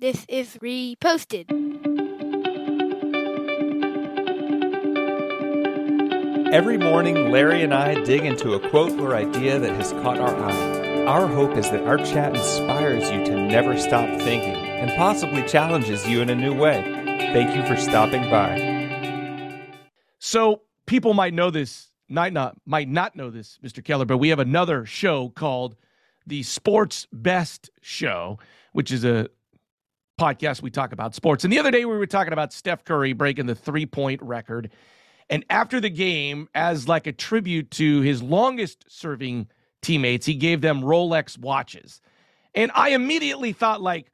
This is reposted. Every morning, Larry and I dig into a quote or idea that has caught our eye. Our hope is that our chat inspires you to never stop thinking and possibly challenges you in a new way. Thank you for stopping by. So people might know this, might not might not know this, Mr. Keller, but we have another show called the Sports Best Show, which is a podcast we talk about sports. And the other day we were talking about Steph Curry breaking the three-point record. And after the game, as like a tribute to his longest serving teammates, he gave them Rolex watches. And I immediately thought, like,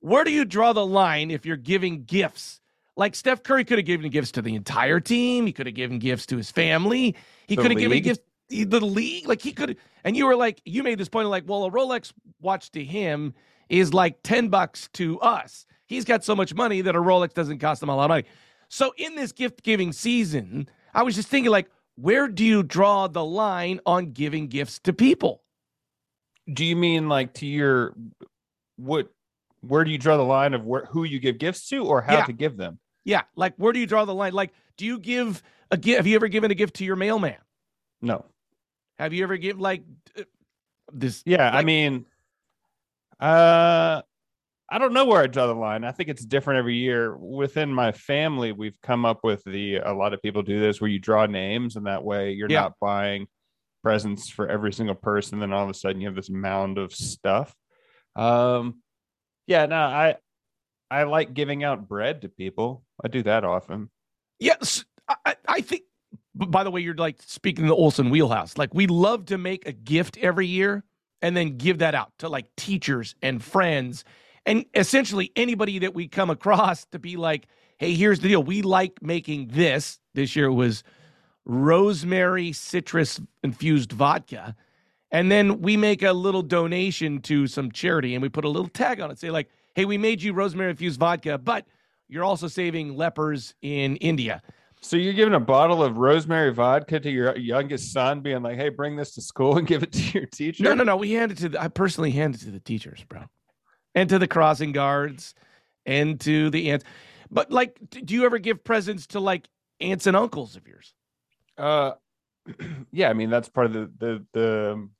where do you draw the line if you're giving gifts? Like Steph Curry could have given gifts to the entire team. He could have given gifts to his family. He could have given gifts to the league. Like he could, and you were like, you made this point of like, well, a Rolex watch to him is like ten bucks to us. He's got so much money that a Rolex doesn't cost him a lot of money. So in this gift giving season, I was just thinking like, where do you draw the line on giving gifts to people? Do you mean like to your what? Where do you draw the line of where who you give gifts to, or how Yeah. to give them? Yeah, like where do you draw the line? Like, do you give a gift? Have you ever given a gift to your mailman? No. Have you ever given like uh, this? Yeah, I mean, uh, I don't know where I draw the line. I think it's different every year. Within my family, we've come up with the a lot of people do this where you draw names, and that way you're Yeah. not buying presents for every single person. Then all of a sudden you have this mound of stuff. Um, yeah, no, I I like giving out bread to people. I do that often. Yes, I, I- I think. By the way, you're like speaking the Olson wheelhouse. Like we love to make a gift every year and then give that out to like teachers and friends and essentially anybody that we come across to be like, hey, here's the deal. We like making this. This year was rosemary citrus infused vodka. And then we make a little donation to some charity and we put a little tag on it, say, like, hey, we made you rosemary infused vodka, but you're also saving lepers in India. So you're giving a bottle of rosemary vodka to your youngest son, being like, "Hey, bring this to school and give it to your teacher." No, no, no. We hand it to the, I personally hand it to the teachers, bro, and to the crossing guards and to the aunts. But like, do you ever give presents to like aunts and uncles of yours? Uh, yeah, I mean that's part of the the the um,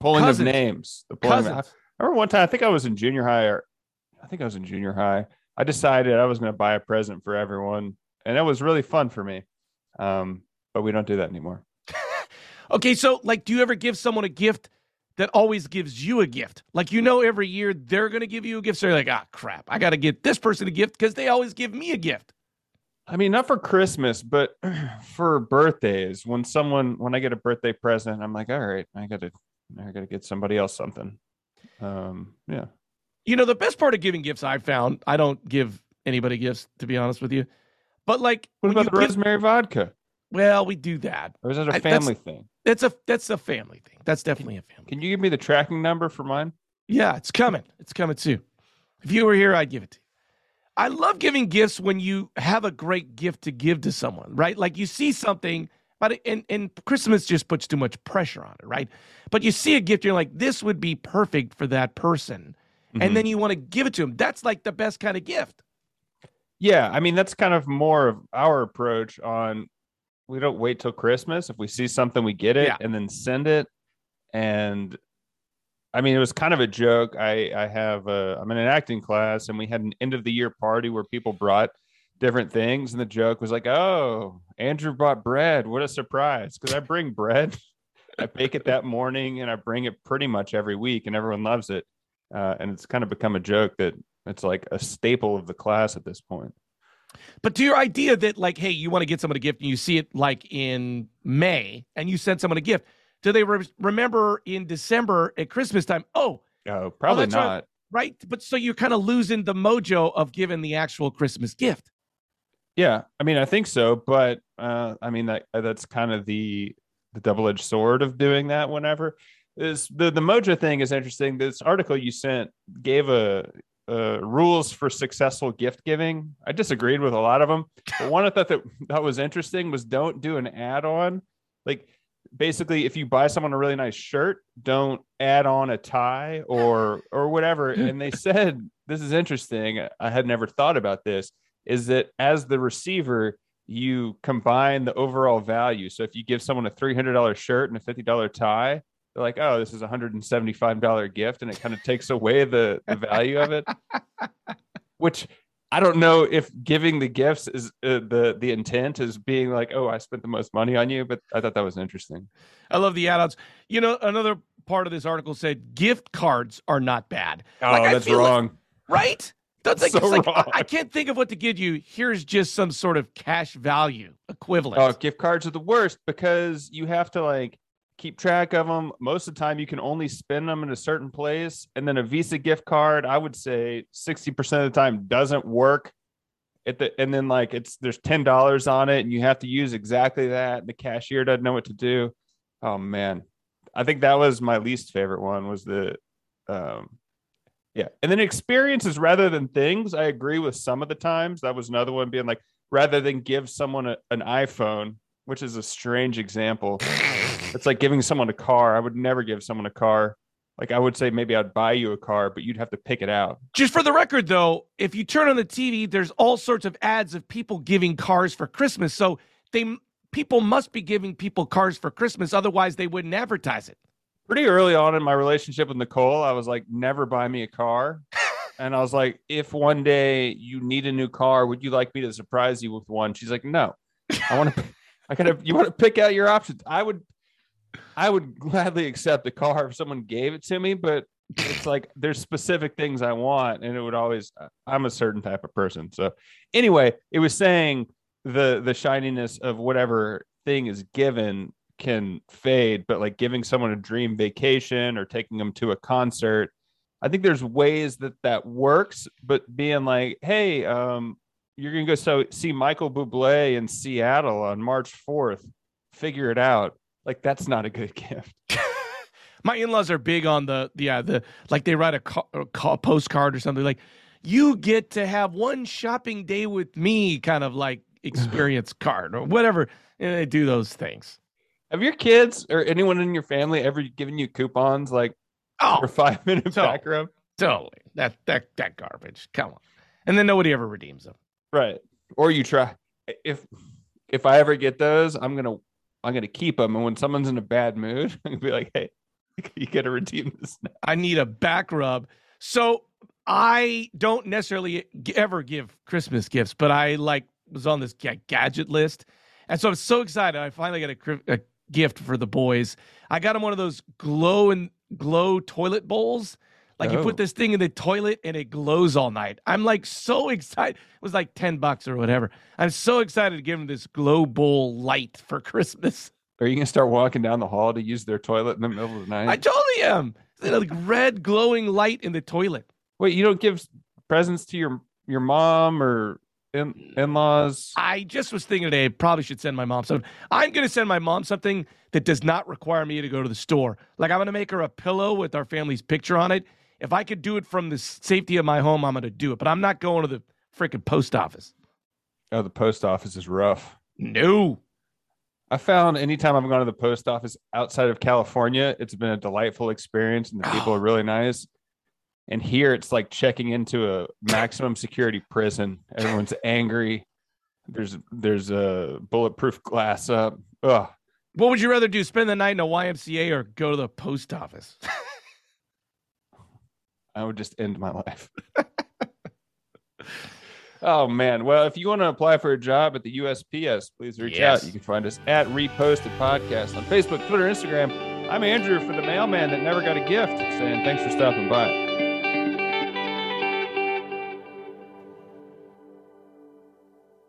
pulling Cousins. of names. The pulling of- I remember one time, I think I was in junior high, or I think I was in junior high. I decided I was going to buy a present for everyone, and it was really fun for me. Um, but we don't do that anymore. Okay, so like, do you ever give someone a gift that always gives you a gift? Like, you know, every year they're going to give you a gift. So you're like, ah, crap, I got to get this person a gift because they always give me a gift. I mean, not for Christmas, but for birthdays. When someone, when I get a birthday present, I'm like, all right, I got to, I got to get somebody else something. Um, yeah. You know, the best part of giving gifts I've found, I don't give anybody gifts, to be honest with you. But like, What about the give- rosemary vodka? well, we do that. Or is that a I- that's- family thing? That's a that's a family thing. That's definitely a family. Can you give me the tracking number for mine? Yeah, it's coming. It's coming soon. If you were here, I'd give it to you. I love giving gifts when you have a great gift to give to someone, right? Like you see something, but and and Christmas just puts too much pressure on it, right? But you see a gift, you're like, this would be perfect for that person, Mhm. and then you want to give it to them. That's like the best kind of gift. Yeah, I mean that's kind of more of our approach on we don't wait till Christmas. If we see something, we get it Yeah. and then send it. And I mean, it was kind of a joke. I I have a I'm in an acting class and we had an end of the year party where people brought different things and the joke was like, "Oh, Andrew brought bread. What a surprise." Cuz I bring bread. I bake it that morning and I bring it pretty much every week and everyone loves it. Uh, and it's kind of become a joke that it's like a staple of the class at this point. But to your idea that like, hey, you want to get someone a gift and you see it like in May and you send someone a gift, do they re- remember in December at Christmas time? Oh, Oh, probably right. not. right. But so you're kind of losing the mojo of giving the actual Christmas gift. Yeah, I mean, I think so, but uh, I mean that that's kind of the the double edged sword of doing that. Whenever is the the Mojo thing is interesting. This article you sent gave a. Uh, rules for successful gift giving. I disagreed with a lot of them, but one I thought that that was interesting was don't do an add on. Like basically, if you buy someone a really nice shirt, don't add on a tie or or whatever. And they said this is interesting. I had never thought about this. Is that as the receiver, you combine the overall value. So if you give someone a three hundred dollar shirt and a fifty dollar tie, they're like, "Oh, this is a hundred and seventy five dollar gift," and it kind of takes away the the value of it. Which I don't know if giving the gifts is uh, the the intent is being like, "Oh, I spent the most money on you," but I thought that was interesting. I love the add-ons. You know, another part of this article said gift cards are not bad. Oh, Like, that's feel like- wrong. right? That's like, So like, I- wrong. I can't think of what to give you. Here's just some sort of cash value equivalent. Oh, gift cards are the worst because you have to like keep track of them. Most of the time, you can only spend them in a certain place. And then a Visa gift card, I would say 60% of the time doesn't work. At the, and then like it's there's ten dollars on it, and you have to use exactly that. And the cashier doesn't know what to do. Oh man, I think that was my least favorite one. Was the, um, yeah, and then experiences rather than things. I agree with some of the times. That was another one being like rather than give someone a, an iPhone, which is a strange example. It's like giving someone a car. I would never give someone a car. Like I would say maybe I'd buy you a car, but you'd have to pick it out. Just for the record, though, if you turn on the TV, there's all sorts of ads of people giving cars for Christmas. So they people must be giving people cars for Christmas, otherwise they wouldn't advertise it. Pretty early on in my relationship with Nicole, I was like, never buy me a car. and I was like, if one day you need a new car, would you like me to surprise you with one? She's like, no. I want to I gotta you want to pick out your options. I would I would gladly accept a car if someone gave it to me, but it's like there's specific things I want, and it would always I'm a certain type of person. So anyway, it was saying the the shininess of whatever thing is given can fade, but like giving someone a dream vacation or taking them to a concert, I think there's ways that that works. But being like, hey, um, you're gonna go so see Michael Bublé in Seattle on March 4th, figure it out. Like that's not a good gift. My in-laws are big on the yeah the like they write a, ca- a ca- postcard or something like you get to have one shopping day with me kind of like experience card or whatever and they do those things. Have your kids or anyone in your family ever given you coupons like Oh, for five minute so- back rub? totally. That that that garbage. Come on. And then nobody ever redeems them. Right. Or you try if if I ever get those, I'm gonna I'm gonna keep them. And when someone's in a bad mood, I'm gonna be like, hey, you gotta redeem this now. I need a back rub. So I don't necessarily ever give Christmas gifts, but I like was on this ga- gadget list, and so I'm so excited. I finally got a, a gift for the boys. I got them one of those glow and glow toilet bowls. Like you Oh. put this thing in the toilet and it glows all night. I'm like so excited. It was like 10 bucks or whatever. I'm so excited to give them this glow bowl light for Christmas. Are you gonna start walking down the hall to use their toilet in the middle of the night? I totally am. It's like red glowing light in the toilet. Wait, you don't give presents to your your mom or in in laws? I just was thinking today, I probably should send my mom something. I'm going to send my mom something that does not require me to go to the store. Like I'm going to make her a pillow with our family's picture on it. If I could do it from the safety of my home, I'm going to do it. But I'm not going to the freaking post office. Oh, the post office is rough. No. I found anytime I've gone to the post office outside of California, it's been a delightful experience and the people are ah. really nice. And here it's like checking into a maximum security prison. Everyone's angry. There's there's a bulletproof glass up. Ugh. What would you rather do? Spend the night in a YMCA or go to the post office? I would just end my life. oh man. Well, if you want to apply for a job at the USPS, please reach Yes. out. You can find us at Reposted Podcast on Facebook, Twitter, Instagram. I'm Andrew for the mailman that never got a gift, saying thanks for stopping by.